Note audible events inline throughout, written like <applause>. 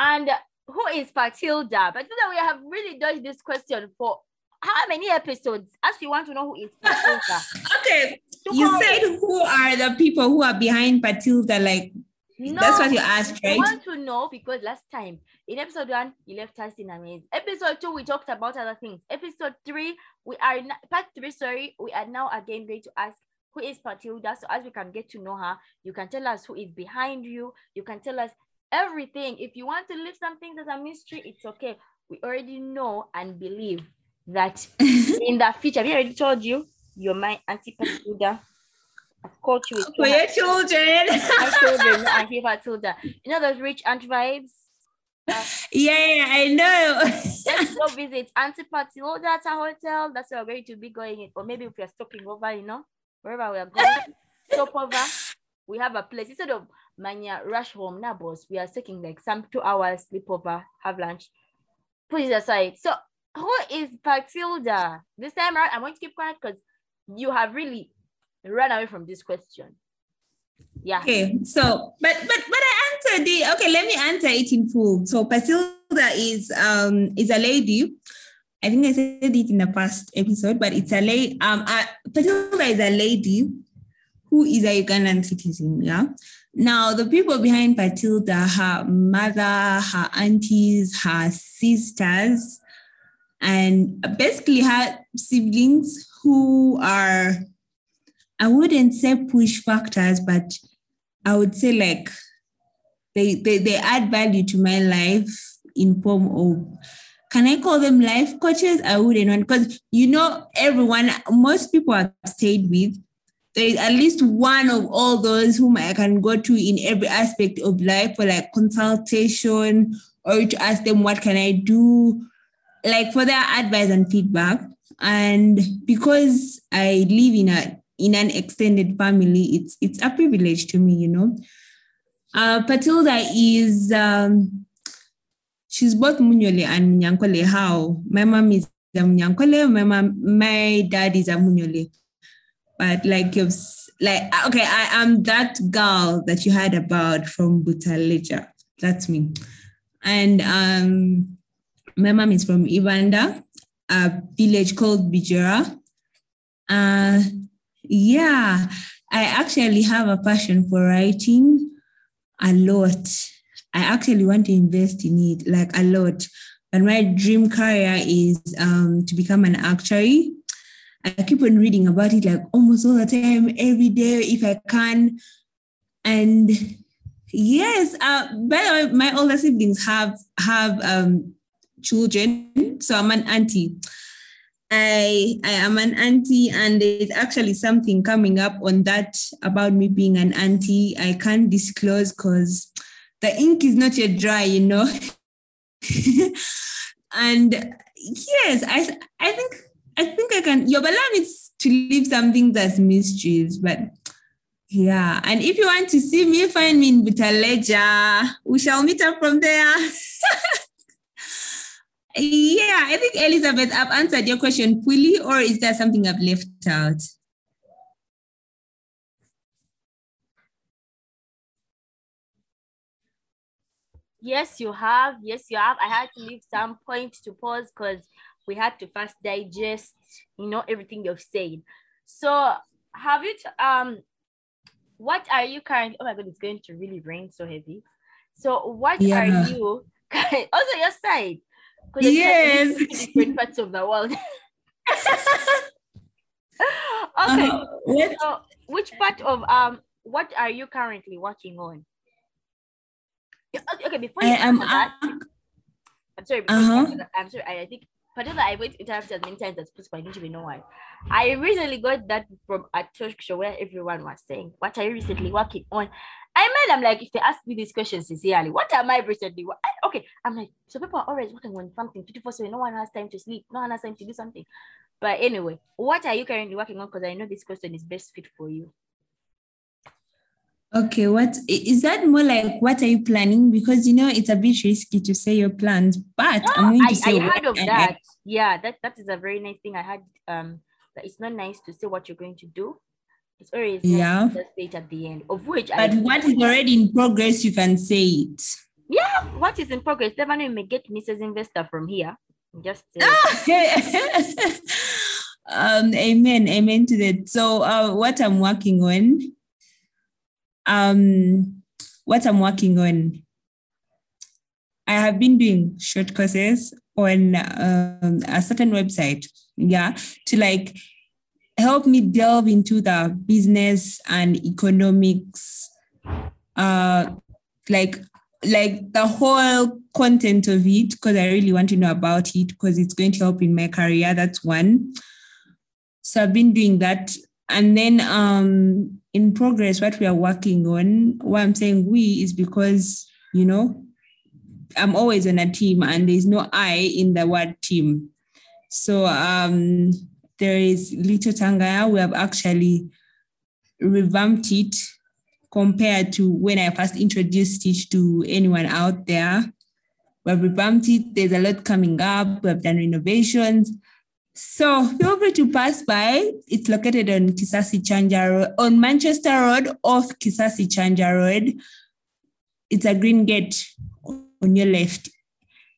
And who is Patilda? Patilda, we have really dodged this question for how many episodes? As you want to know who is Patilda. <laughs> okay. You said who are the people who are behind Patilda? Like no, that's what you asked, right? I want to know because last time in episode one, you left us in a maze. Episode two, we talked about other things. Episode three, we are part three, sorry, we are now again going to ask who is Patilda. So as we can get to know her, you can tell us who is behind you. You can tell us everything. If you want to leave something as a mystery, it's okay. We already know and believe that <laughs> in the future, we already told you, you're my auntie Patilda. I've caught you for your children. my children, Auntie Patilda. You know those rich aunt vibes? <laughs> Uh, yeah, I know. let's <laughs> go visit Auntie Patilda at a hotel. That's where we're going to be going. Or maybe if we're stopping over, you know, wherever we are going, stop over. We have a place instead of mania rush home now, boss. We are taking like some two hours sleepover, have lunch, put it aside. So who is Patilda? This time around, I'm going to keep quiet because you have really run away from this question. Yeah. Okay. So, but but but I answered the okay. Let me answer it in full. So Patilda is um is a lady. I think I said it in the past episode, but it's a lady. Um, uh, Patilda is a lady who is a Ugandan citizen. Yeah. Now the people behind Patilda, her mother, her aunties, her sisters, and basically her siblings who are I wouldn't say push factors, but I would say like they, they, they add value to my life in form of can I call them life coaches? I wouldn't want because you know everyone, most people I've stayed with, there is at least one of all those whom I can go to in every aspect of life for like consultation or to ask them what can I do, like for their advice and feedback. And because I live in a in an extended family, it's it's a privilege to me, you know. Uh, Patilda is um, she's both Munyole and Munyankole. How my mom is a Munyankole, my mom, my dad is a Munyole. But like you've like okay, I am that girl that you heard about from Butaleja. That's me. And um my mom is from Ibanda, a village called Bijera. Uh, yeah, I actually have a passion for writing a lot. I actually want to invest in it like a lot. But my dream career is um, to become an actuary. I keep on reading about it like almost all the time, every day if I can. And yes, uh, by the way, my older siblings have have um, children, so I'm an auntie. I I am an auntie, and there's actually something coming up on that about me being an auntie. I can't disclose because the ink is not yet dry, you know. <laughs> and yes, I I think I think I can. Your allow me to leave something that's mysteries, but yeah. And if you want to see me, find me in Butaleja. We shall meet up from there. <laughs> Yeah, I think Elizabeth, I've answered your question fully, or is there something I've left out? Yes, you have. Yes, you have. I had to leave some points to pause because we had to first digest, you know, everything you've said. So have you, um, what are you currently, oh my God, it's going to really rain so heavy. So what yeah. are you, <laughs> also your side, yes. different parts of the world. <laughs> <laughs> okay. Uh, so which part of um what are you currently working on? Okay, before you I am that, uh, I'm sorry. Uh-huh. I'm sorry. I, I think particularly I went interrupted as many times as possible. I didn't even know why. I recently got that from a talk show where everyone was saying, "What are you recently working on?" I mean, I'm like, if they ask me these questions sincerely, what am I recently? I, okay, I'm like, so people are always working on something 24 7. No one has time to sleep, no one has time to do something. But anyway, what are you currently working on? Because I know this question is best fit for you. Okay, what is that more like? What are you planning? Because you know it's a bit risky to say your plans, but no, I'm going to I, say I heard of that. I, yeah, that that is a very nice thing. I had um that it's not nice to say what you're going to do it's always yeah. the state at the end, of which but I what is already in progress, you can say it. Yeah, what is in progress? Never know you may get Mrs. Investor from here. Just uh, <laughs> <laughs> um, amen, amen to that. So, uh, what I'm working on, um, what I'm working on, I have been doing short courses on um, a certain website, yeah, to like help me delve into the business and economics, uh, like like the whole content of it because I really want to know about it because it's going to help in my career. That's one. So I've been doing that. And then um in progress, what we are working on, why I'm saying we is because, you know, I'm always on a team and there's no I in the word team. So um there is Little Tangaya. We have actually revamped it compared to when I first introduced it to anyone out there. We've revamped it. There's a lot coming up. We have done renovations. So feel free to pass by. It's located on Kisasi Kyanja Road, on Manchester Road off Kisasi Kyanja Road. It's a green gate on your left.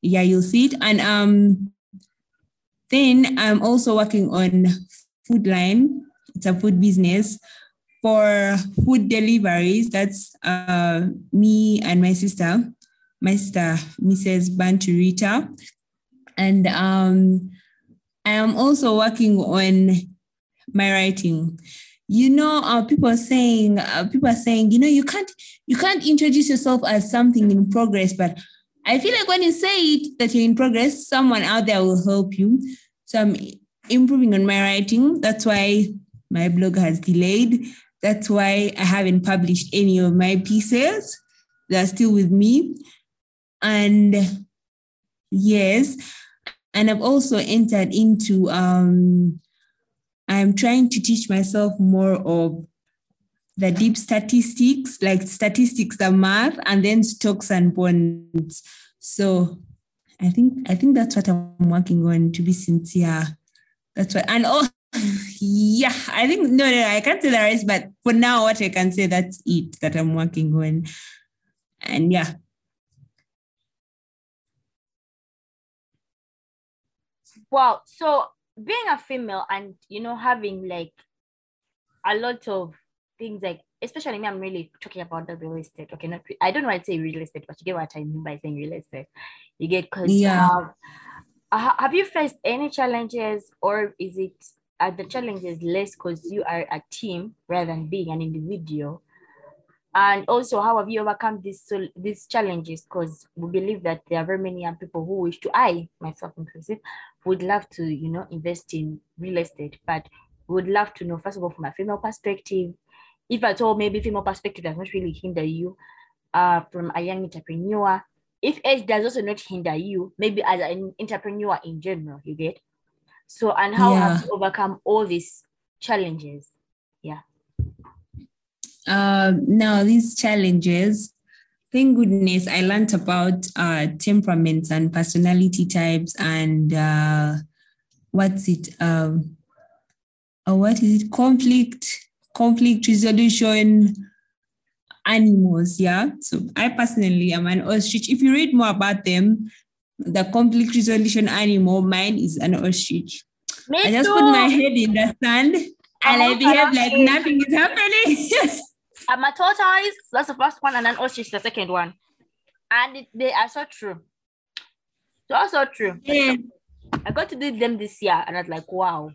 Yeah, you'll see it. And um, then I'm also working on Food Line. It's a food business for food deliveries, that's uh, me and my sister, my sister, Mrs. Banturita. And um, I am also working on my writing. You know, uh, people are saying, uh, people are saying, you know, you can't, you can't introduce yourself as something in progress. But I feel like when you say it that you're in progress, someone out there will help you. So I'm improving on my writing. That's why my blog has delayed that's why I haven't published any of my pieces. They're still with me. And yes, and I've also entered into, um, I'm trying to teach myself more of the deep statistics, like statistics, the math, and then stocks and bonds. So I think I think that's what I'm working on to be sincere. That's what and oh <laughs> yeah, I think no, no, I can't say the rest, but for now, what I can say that's it that I'm working on. And yeah. Wow. So being a female and you know having like a lot of things like especially me, I'm really talking about the real estate. Okay, not I don't know why I say real estate, but you get what I mean by saying real estate. You get because yeah. Uh, have you faced any challenges or is it uh, the challenges less because you are a team rather than being an individual. And also, how have you overcome these these challenges? Because we believe that there are very many young people who wish to, I myself inclusive, would love to, you know, invest in real estate, but would love to know first of all from a female perspective, if at all maybe female perspective does not really hinder you, uh, from a young entrepreneur. If age does also not hinder you, maybe as an entrepreneur in general, you get so, and how yeah. have you overcome all these challenges? Yeah. Uh, now, these challenges, thank goodness I learned about uh, temperaments and personality types and uh, what's it? Um, uh, what is it? Conflict, conflict resolution animals. Yeah. So I personally am an ostrich. If you read more about them, the conflict resolution animal. Mine is an ostrich. Me I just too. put my head in the sand and I behave like nothing is happening. <laughs> I'm a tortoise. That's the first one, and then ostrich the second one. And it, they are so true. So also true. Yeah. I got to do them this year, and I was like, wow,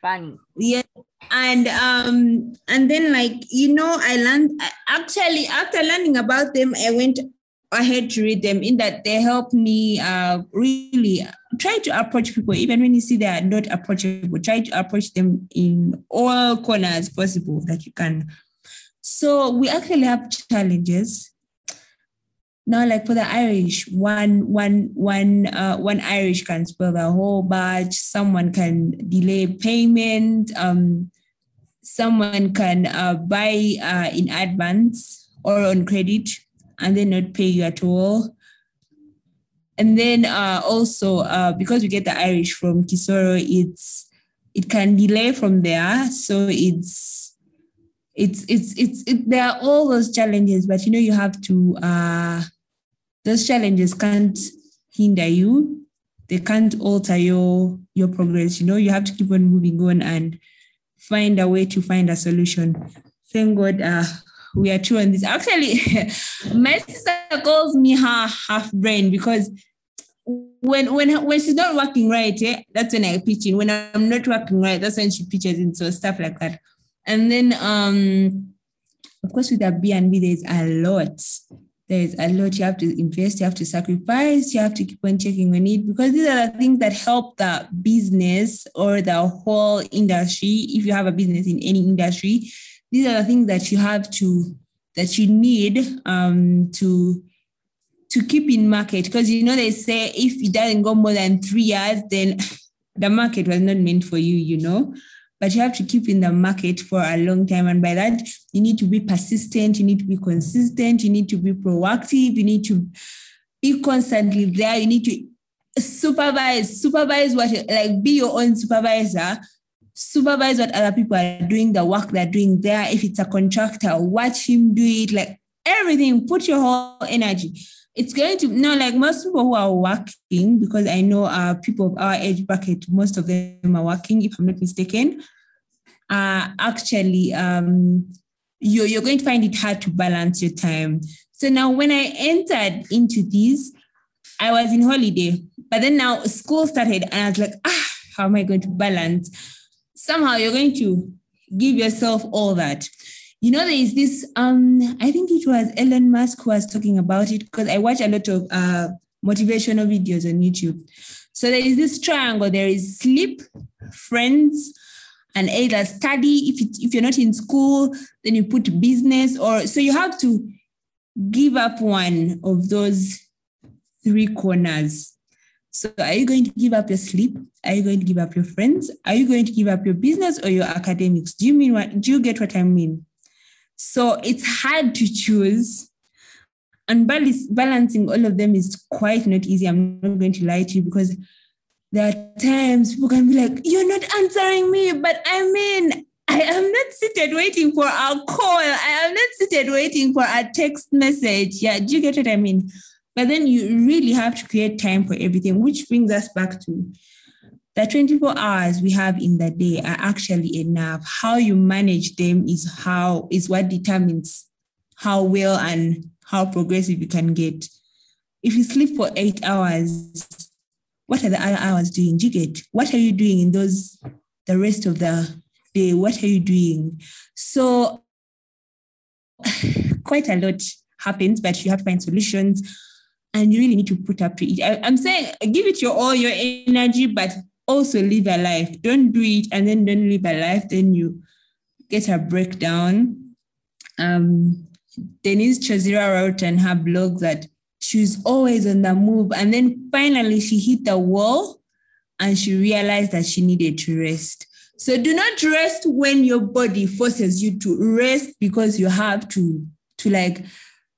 funny. Yeah, and um, and then like you know, I learned actually after learning about them, I went ahead to read them in that they help me uh, really try to approach people, even when you see they are not approachable, try to approach them in all corners possible that you can. So we actually have challenges. Now, like for the Irish, one one one uh, one Irish can spoil the whole batch. Someone can delay payment. Um, someone can uh, buy uh, in advance or on credit and then not pay you at all. And then uh, also uh, because we get the Irish from Kisoro, it's it can delay from there. So it's it's it's it's it, there are all those challenges, but you know you have to uh, those challenges can't hinder you. They can't alter your your progress. You know, you have to keep on moving on and find a way to find a solution. Thank God uh, we are true on this. Actually, <laughs> my sister calls me her half brain because when when when she's not working right, eh, that's when I pitch in. When I'm not working right, that's when she pitches in. So stuff like that. And then um of course with a B and B, there's a lot. There's a lot you have to invest, you have to sacrifice, you have to keep on checking on it because these are the things that help the business or the whole industry. If you have a business in any industry, these are the things that you have to that you need um, to to keep in market because you know they say if it doesn't go more than three years then <laughs> the market was not meant for you you know but you have to keep in the market for a long time and by that you need to be persistent you need to be consistent you need to be proactive you need to be constantly there you need to supervise supervise what like be your own supervisor supervise what other people are doing, the work they're doing there. If it's a contractor, watch him do it, like everything, put your whole energy. It's going to, no, like most people who are working, because I know uh, people of our age bracket, most of them are working, if I'm not mistaken, uh, actually, um, you're, you're going to find it hard to balance your time. So now when I entered into this, I was in holiday, but then now school started and I was like, ah, how am I going to balance? somehow you're going to give yourself all that. You know, there is this, um, I think it was Elon Musk who was talking about it because I watch a lot of uh, motivational videos on YouTube. So there is this triangle. There is sleep, friends, and either study. If it, if you're not in school, then you put business or so you have to give up one of those three corners. So are you going to give up your sleep? Are you going to give up your friends? Are you going to give up your business or your academics? Do you mean what do you get what I mean? So it's hard to choose. And balancing all of them is quite not easy. I'm not going to lie to you because there are times people can be like, You're not answering me, but I mean, I am not seated waiting for a call. I am not seated waiting for a text message. Yeah, do you get what I mean? But then you really have to create time for everything, which brings us back to the 24 hours we have in the day are actually enough. How you manage them is how is what determines how well and how progressive you can get. If you sleep for eight hours, what are the other hours doing? Do you get what are you doing in those the rest of the day? What are you doing? So <sighs> quite a lot happens, but you have to find solutions and you really need to put up to it. I, am saying give it your all your energy, but also live a life. Don't do it and then don't live a life. Then you get a breakdown. Um, Denise Chazira wrote in her blog that she was always on the move, and then finally she hit the wall, and she realized that she needed to rest. So do not rest when your body forces you to rest because you have to to like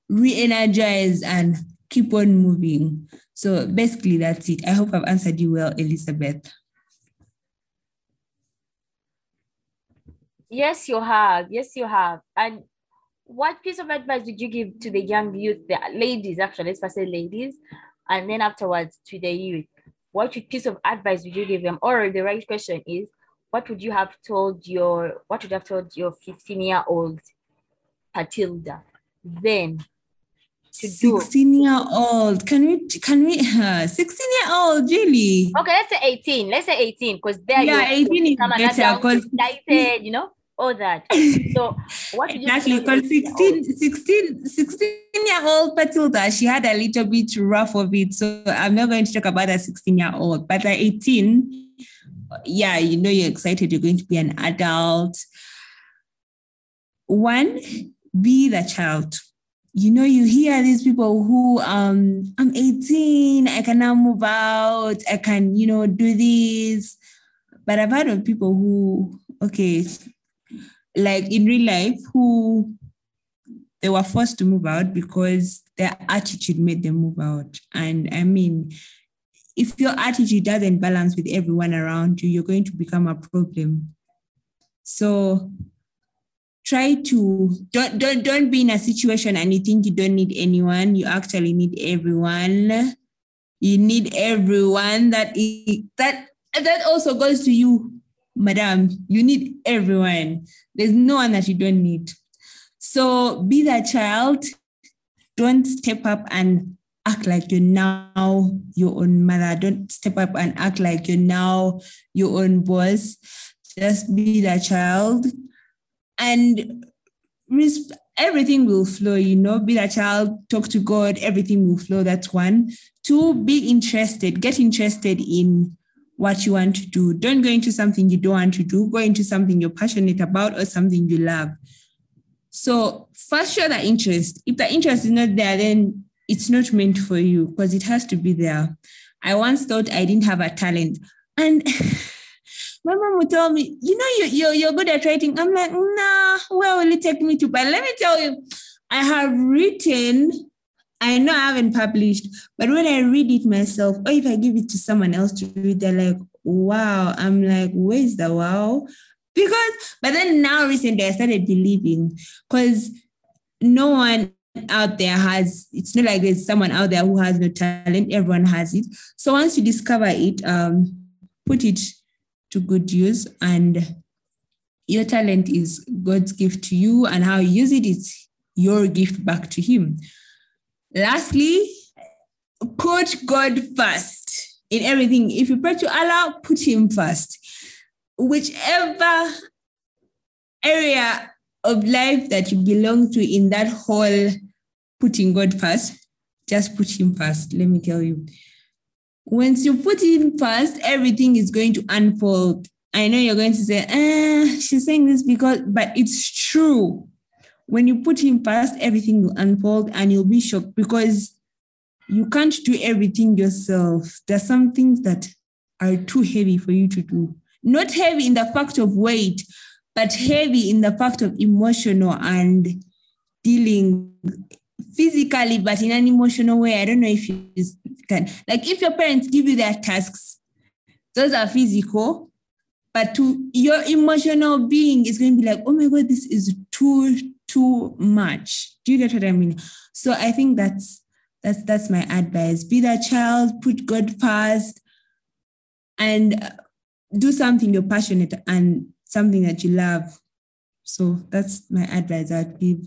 re-energize and keep on moving. So basically, that's it. I hope I've answered you well, Elizabeth. Yes, you have. Yes, you have. And what piece of advice did you give to the young youth, the ladies, actually, let's say ladies, and then afterwards to the youth? What piece of advice would you give them? Or the right question is, what would you have told your, what would you have told your 15 year old Patilda then to 16 do. year old. Can we, can we, <laughs> uh, 16 year old, really? Okay, let's say 18. Let's say 18, because there yeah, you 18 is better because you know, all that. So, what exactly? Because 16, 16, 16 year old Patilda, she had a little bit rough of it. So, I'm not going to talk about a 16 year old, but at 18, yeah, you know, you're excited, you're going to be an adult. One, be the child you know, you hear these people who um I'm 18, I can now move out, I can, you know, do this. But I've heard of people who, okay, like in real life, who they were forced to move out because their attitude made them move out. And I mean, if your attitude doesn't balance with everyone around you, you're going to become a problem. So try to don't don't don't be in a situation and you think you don't need anyone. You actually need everyone. You need everyone. That is, that that also goes to you, madam. You need everyone. There's no one that you don't need. So be that child. Don't step up and act like you're now your own mother. Don't step up and act like you're now your own boss. Just be that child. And everything will flow, you know, be that child, talk to God, everything will flow. That's one. Two, be interested, get interested in what you want to do. Don't go into something you don't want to do. Go into something you're passionate about or something you love. So first show that interest. If the interest is not there, then it's not meant for you because it has to be there. I once thought I didn't have a talent. And <laughs> my mom would tell me, you know, you, you're, you're good at writing. I'm like, nah, where will it take me to? But let me tell you, I have written I know I haven't published, but when I read it myself, or if I give it to someone else to read, they're like, wow. I'm like, where's the wow? Because, but then now recently I started believing because no one out there has, it's not like there's someone out there who has no talent, everyone has it. So once you discover it, um, put it to good use and your talent is God's gift to you and how you use it, it's your gift back to him. Lastly, put God first in everything. If you pray to Allah, put Him first. Whichever area of life that you belong to in that whole putting God first, just put Him first. Let me tell you. Once you put Him first, everything is going to unfold. I know you're going to say, eh, she's saying this because, but it's true when you put him first, everything will unfold and you'll be shocked because you can't do everything yourself. There's some things that are too heavy for you to do. Not heavy in the fact of weight, but heavy in the fact of emotional and dealing physically, but in an emotional way. I don't know if you can. Like if your parents give you their tasks, those are physical, but to your emotional being is going to be like, oh my God, this is too too much. Do you get what I mean? So I think that's that's that's my advice. Be that child, put God first, and uh, do something you're passionate and something that you love. So that's my advice I'd give.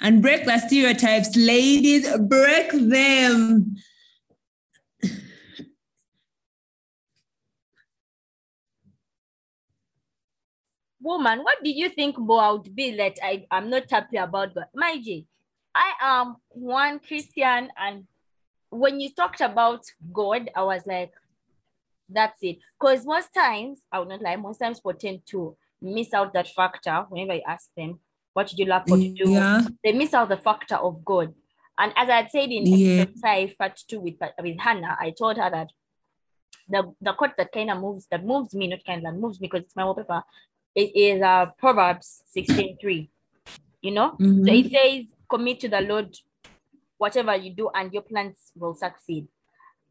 And break the stereotypes, ladies, break them. Woman, what did you think be that I, I'm not happy about God? My G, I am one Christian, and when you talked about God, I was like, that's it. Because most times, I would not lie, most times people tend to miss out that factor whenever you ask them, what did you love to do? Yeah. They miss out the factor of God. And as I said in yeah. episode 5, part 2 with, uh, with Hannah, I told her that the, the quote that kind of moves, that moves me, not kind of moves me because it's my wallpaper, it is uh, Proverbs 16:3. You know, mm-hmm. so it says, "Commit to the Lord whatever you do, and your plans will succeed."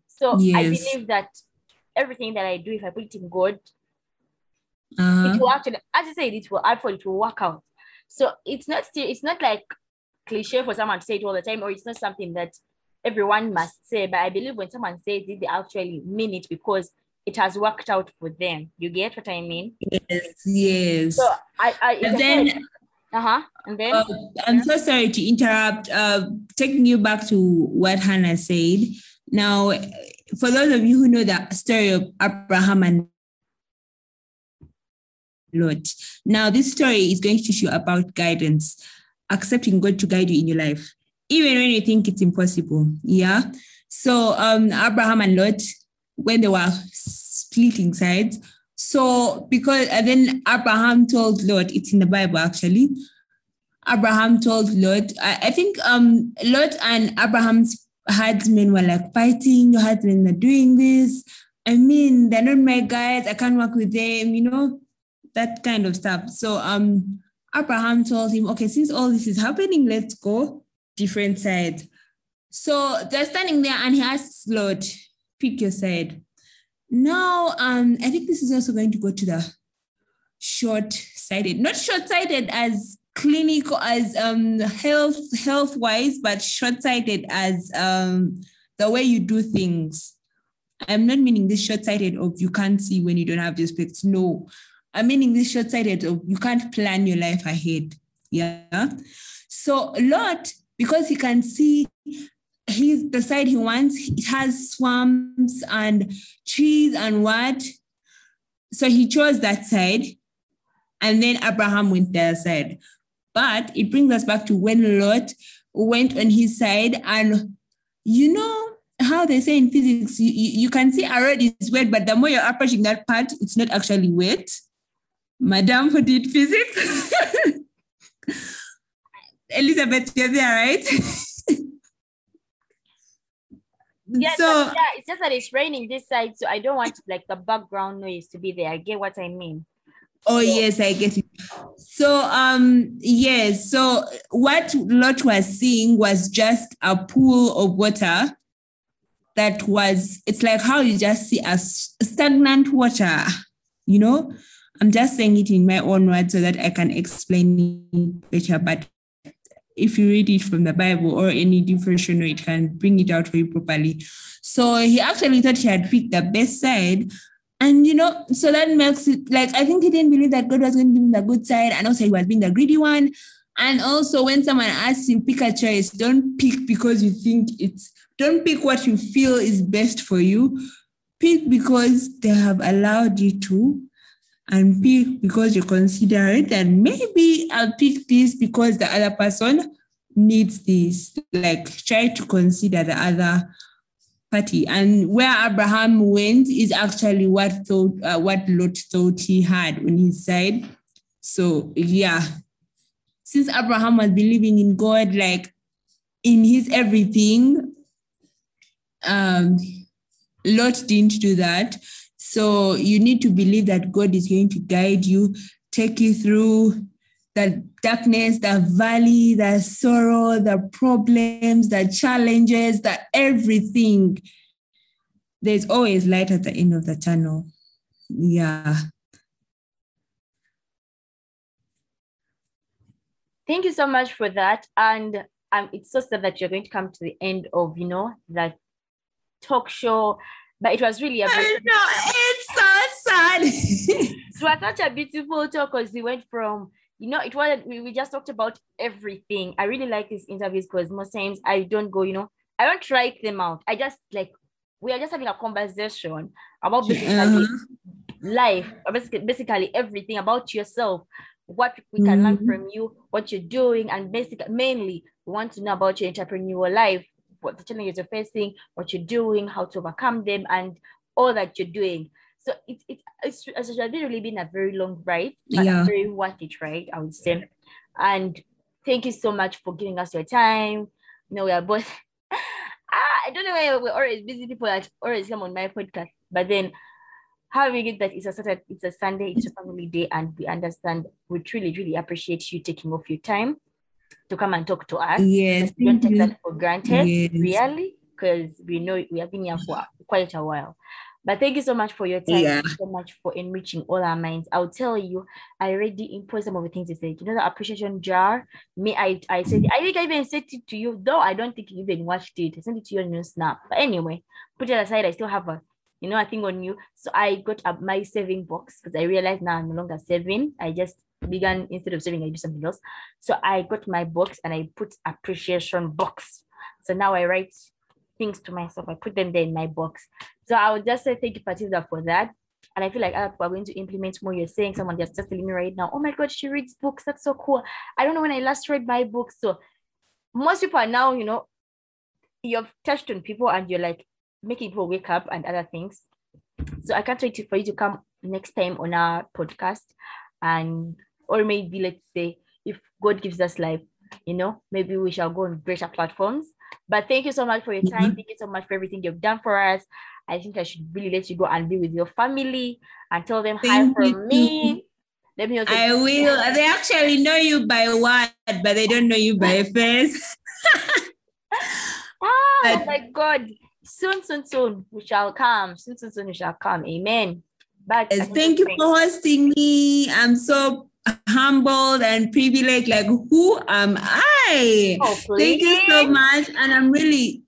So yes. I believe that everything that I do, if I put it in God, uh-huh. it will actually, as I said, it will for it will work out. So it's not still, it's not like cliche for someone to say it all the time, or it's not something that everyone must say. But I believe when someone says it, they actually mean it because it has worked out for them. You get what I mean? Yes, yes. So I, I and then uh-huh. And then uh, I'm so sorry to interrupt. Uh, taking you back to what Hannah said. Now, for those of you who know the story of Abraham and Lot, now this story is going to teach you about guidance, accepting God to guide you in your life, even when you think it's impossible. Yeah. So um, Abraham and Lot, when they were splitting sides. So because then Abraham told Lot, it's in the Bible actually. Abraham told Lot, I, I think um Lot and Abraham's herdsmen were like fighting, your herdsmen are doing this. I mean, they're not my guys, I can't work with them, you know, that kind of stuff. So um Abraham told him, okay, since all this is happening, let's go different sides. So they're standing there and he asks Lot, pick your side. Now, um, I think this is also going to go to the short-sighted. Not short-sighted as clinical as um health health wise, but short-sighted as um the way you do things. I'm not meaning this short-sighted of you can't see when you don't have your specs. No, I'm meaning this short-sighted of you can't plan your life ahead. Yeah. So a Lot, because he can see he's the side he wants, it has swamps and trees and what. So he chose that side. And then Abraham went their side. But it brings us back to when Lot went on his side. And you know how they say in physics, you, you can see a road is wet, but the more you're approaching that part, it's not actually wet. Madam who did physics. <laughs> Elizabeth, you're there, right? <laughs> yeah, so yeah, it's just that it's raining this side, so I don't want like the background noise to be there. I get what I mean. Oh yes, I get it. So um yes, so what Lot was seeing was just a pool of water that was it's like how you just see a stagnant water, you know. I'm just saying it in my own words so that I can explain it better. But if you read it from the Bible or any different devotional, it can bring it out for you properly. So he actually thought he had picked the best side. And you know, so that makes it like I think he didn't believe that God was going to give him the good side, and also he was being the greedy one. And also, when someone asks you pick a choice, don't pick because you think it's don't pick what you feel is best for you. Pick because they have allowed you to, and pick because you consider it. And maybe I'll pick this because the other person needs this. Like try to consider the other party. And where Abraham went is actually what thought uh, what Lot thought he had on his side. So yeah, since Abraham was believing in God, like in his everything, um, Lot didn't do that. So you need to believe that God is going to guide you, take you through the darkness, the valley, the sorrow, the problems, the challenges, the everything. There's always light at the end of the tunnel. Yeah. Thank you so much for that. And um, it's so sad that you're going to come to the end of, you know, that talk show but it was really a I know, it's so sad. <laughs> it was such a beautiful talk because we went from you know it was we, we just talked about everything i really like these interviews because most times i don't go you know i don't write them out i just like we are just having a conversation about basically uh-huh. life basically, basically everything about yourself what we can mm-hmm. learn from you what you're doing and basically mainly we want to know about your entrepreneurial life what the challenges you're facing, what you're doing, how to overcome them, and all that you're doing. So it's it's it's, it's really been a very long ride, but yeah. very worth it, right? I would say. And thank you so much for giving us your time. You know, we are both <laughs> ah, I don't know why we're always busy people that always come on my podcast, but then having it that it's a Saturday, it's a Sunday, it's a family day, and we understand. We truly, really appreciate you taking off your time to come and talk to us. Yes. We don't take that for granted, yes. really, because we know we have been here for quite a while. But thank you so much for your time. Yeah. so much for enriching all our minds. I'll tell you, I already input some of the things you said. You know the appreciation jar? Me, I I said I think I even sent it to you, though I don't think you even watched it. I sent it to you on your snap. But anyway, put it aside. I still have a you know, I think on you. So I got up my saving box because I realized now I'm no longer saving. I just began instead of saving, I do something else. So I got my box and I put appreciation box. So now I write things to myself. I put them there in my box. So I would just say thank you, Patilda, for that. And I feel like uh, other people are going to implement more. You're saying someone just just telling me right now, oh my God, she reads books. That's so cool. I don't know when I last read my book. So most people are now, you know, you've touched on people and you're like making people wake up and other things. So I can't wait for you to come next time on our podcast and or maybe let's say if God gives us life, you know, maybe we shall go on greater platforms. But thank you so much for your time. Mm-hmm. Thank you so much for everything you've done for us. I think I should really let you go and be with your family and tell them thank hi from me. Let me I will. They actually know you by word, but they don't know you by <laughs> face. ah, oh my God. Soon, soon, soon, we shall come. Soon, soon, soon, we shall come. Amen. But Yes, thank you for hosting me. I'm so humbled and privileged. Like, who am I? Oh, Thank you so much. And I'm really,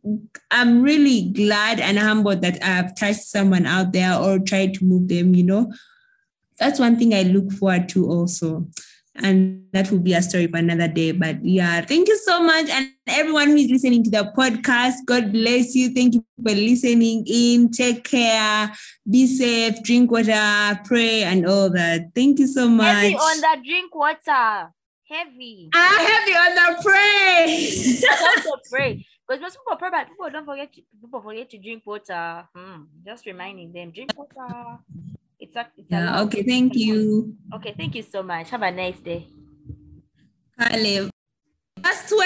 I'm really glad and humbled that I've touched someone out there or tried to move them, you know. That's one thing I look forward to also. And that will be a story for another day. But yeah, thank you so much. And everyone who is listening to the podcast, God bless you. Thank you for listening in. Take care. Be safe. Drink water. Pray and all that. Thank you so much. Heavy on that drink water. Heavy. I heavy on the pray. <laughs> Also pray. Because most people pray, but people don't forget to, people forget to drink water. Hmm. Just reminding them, drink water. It's a, it's yeah, allowed. okay, thank you. Okay, thank you so much. Have a nice day. Caleb. That's 20.